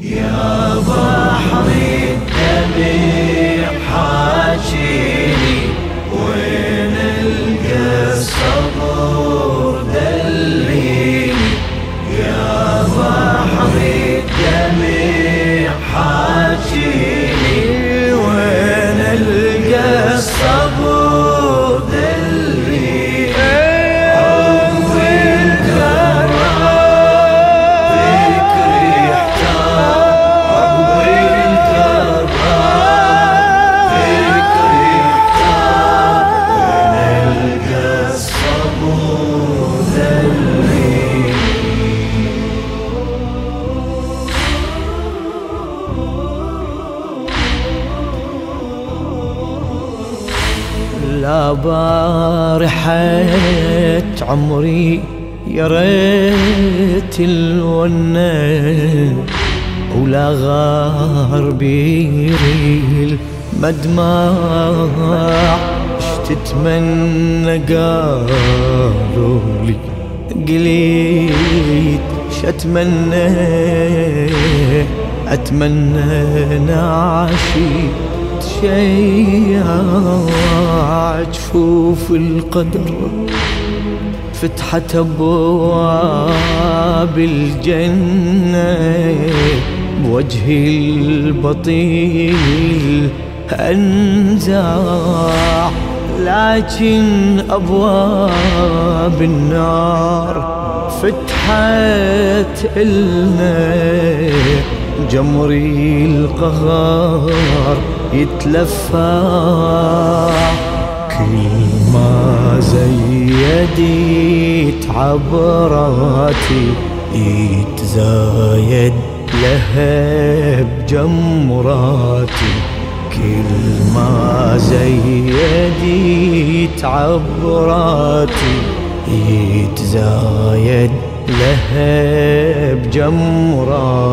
يا بحر الدمع حاجيني وين القى الصبر دليني يا بحر الدمع حاجيني. وين القى الصبر لا بارحة عمري يا ريت الونة ولا غار بيري المدمع. اش تتمنى قالوا لي قليت شتمنى أتمنى نعشي. تشيع جفوف القدر. فتحت أبواب الجنة بوجهي البطيل انزع لكن أبواب النار فتحت إلنا جمري القهار. يتلفى. كل ما زيدت عبراتي يتزايد لهب جمراتي كل ما زيدت عبراتي يتزايد لهب جمراتي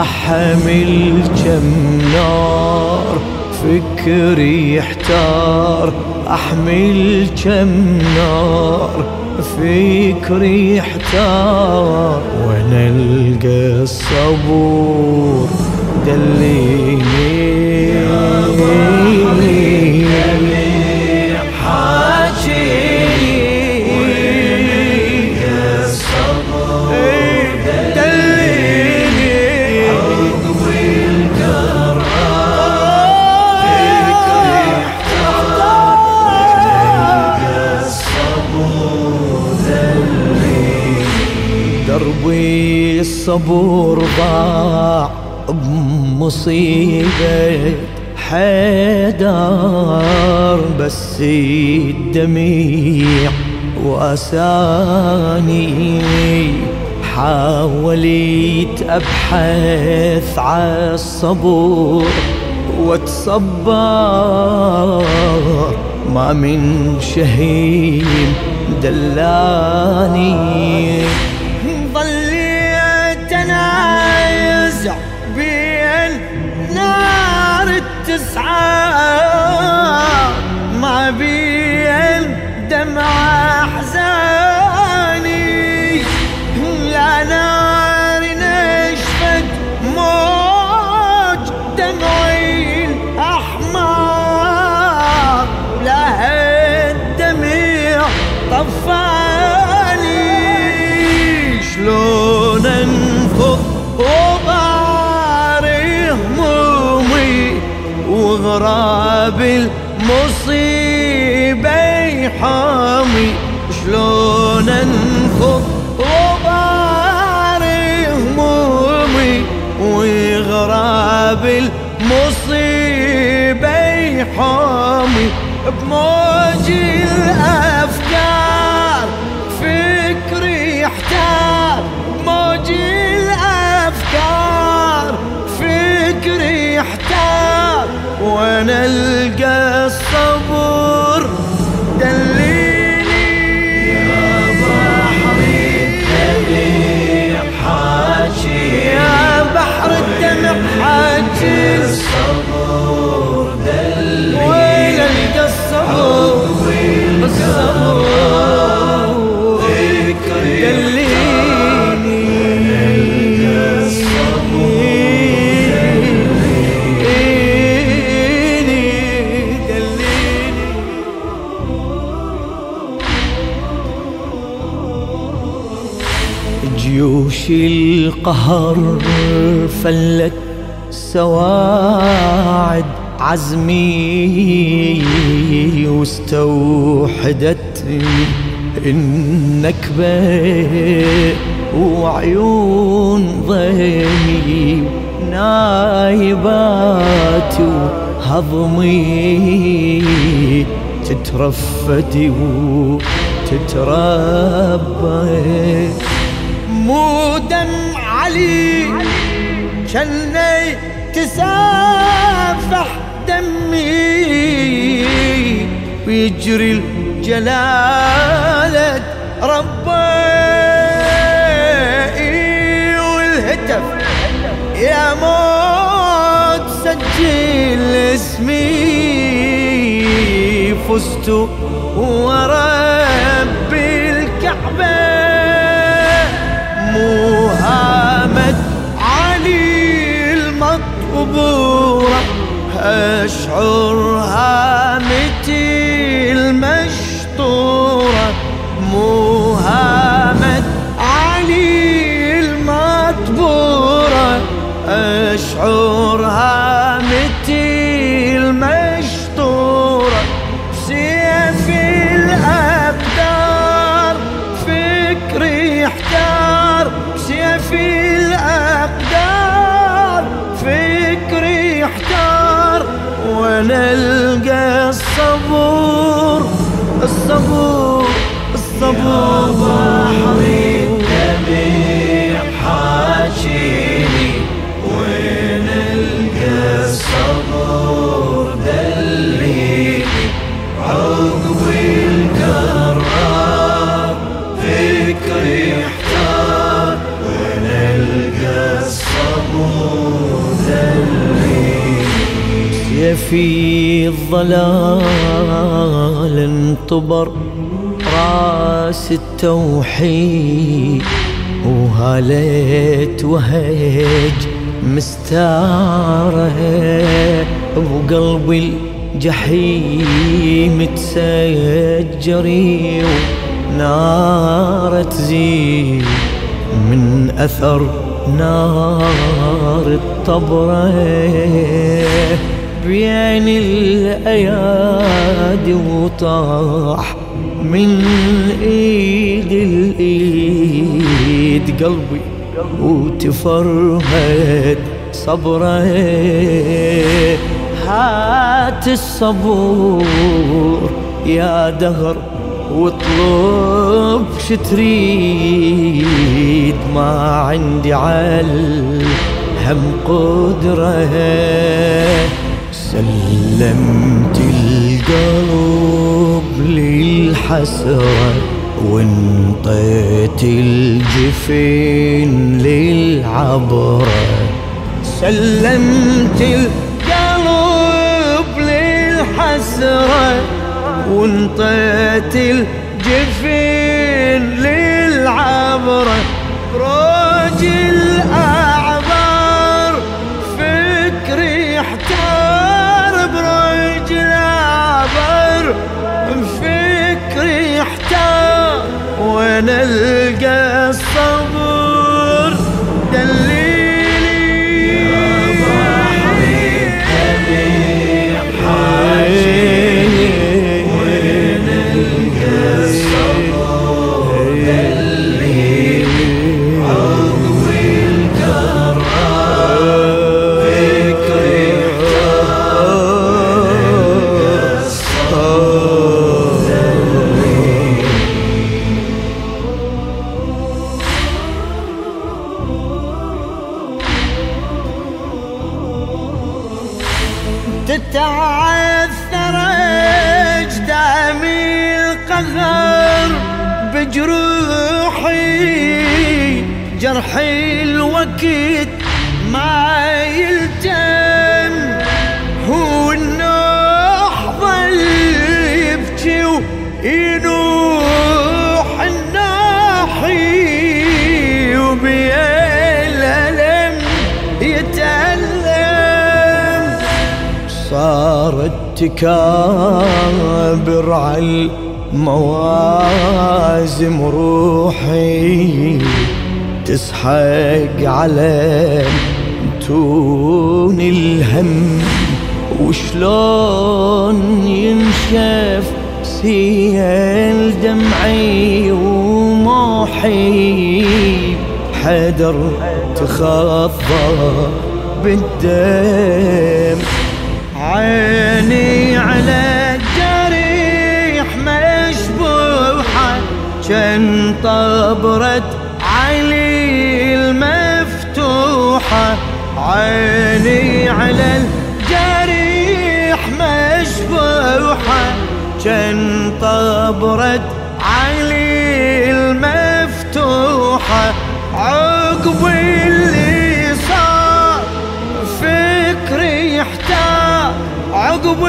أحمل كم نار فكري يحتار. أحمل كم نار فكري يحتار. وأنا ألقى الصبور دليني دربي الصبور ضاع بمصيبة حيدار بس الدميع وأساني حاولت أبحث عالصبور وأتصبر. ما من شهيد دلاني. بين دمع أحزاني. يا نار نشفت موج دمعي الاحمر لها الدمع طفاني. شلون انفض وغاري همومي وغراب المصيبة يحامي شلون انفض وغاري همومي وغراب المصيبة يحامي. بموج جيوش القهر فلت سواعد عزمي واستوحدت النكبة وعيون ضيمي نايبات وهضمي تترفدي وتتربى مو دم علي شني تسافح دمي. ويجري الجلالة ربي والهتف. يا موت سجل اسمي. فزت ورب المطبورة أشعر هامتي الظلال انطبر راس التوحيد وهاليت وهج مستاره وقلبي الجحيم تسجري ونار تزيد من أثر نار الطبرة بين الأيادي وطاح من إيد الإيد. قلبي وتفرهد صبره هات الصبور يا دهر واطلب شتريد. ما عندي عال هم قدره. سلمت القلب للحسرة وانطيت الجفين للعبرة. سلمت القلب للحسرة وانطيت الجفين للعبرة. بجروحي جرحي الوقت ما يلتم. هو النوح ظل يبكي وينوح الناحي وبيه الألم يتألم. صارت تكابر على الموازم روحي تسحق على تون الهم. وشلون ينشف سيل دمعي وموحي؟ حدر تخضى بالدم. عيني على كان طبرة علي المفتوحة عيني على الجريح مشبوحة. كان طبرة علي المفتوحة عقب اللي صار فكري يحتار عقب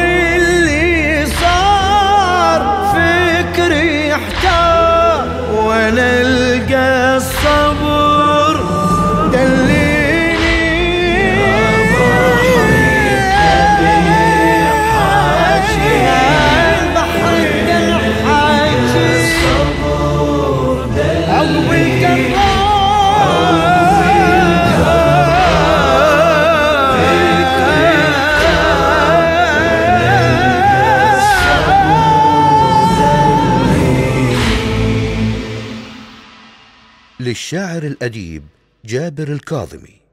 للشاعر الأديب جابر الكاظمي.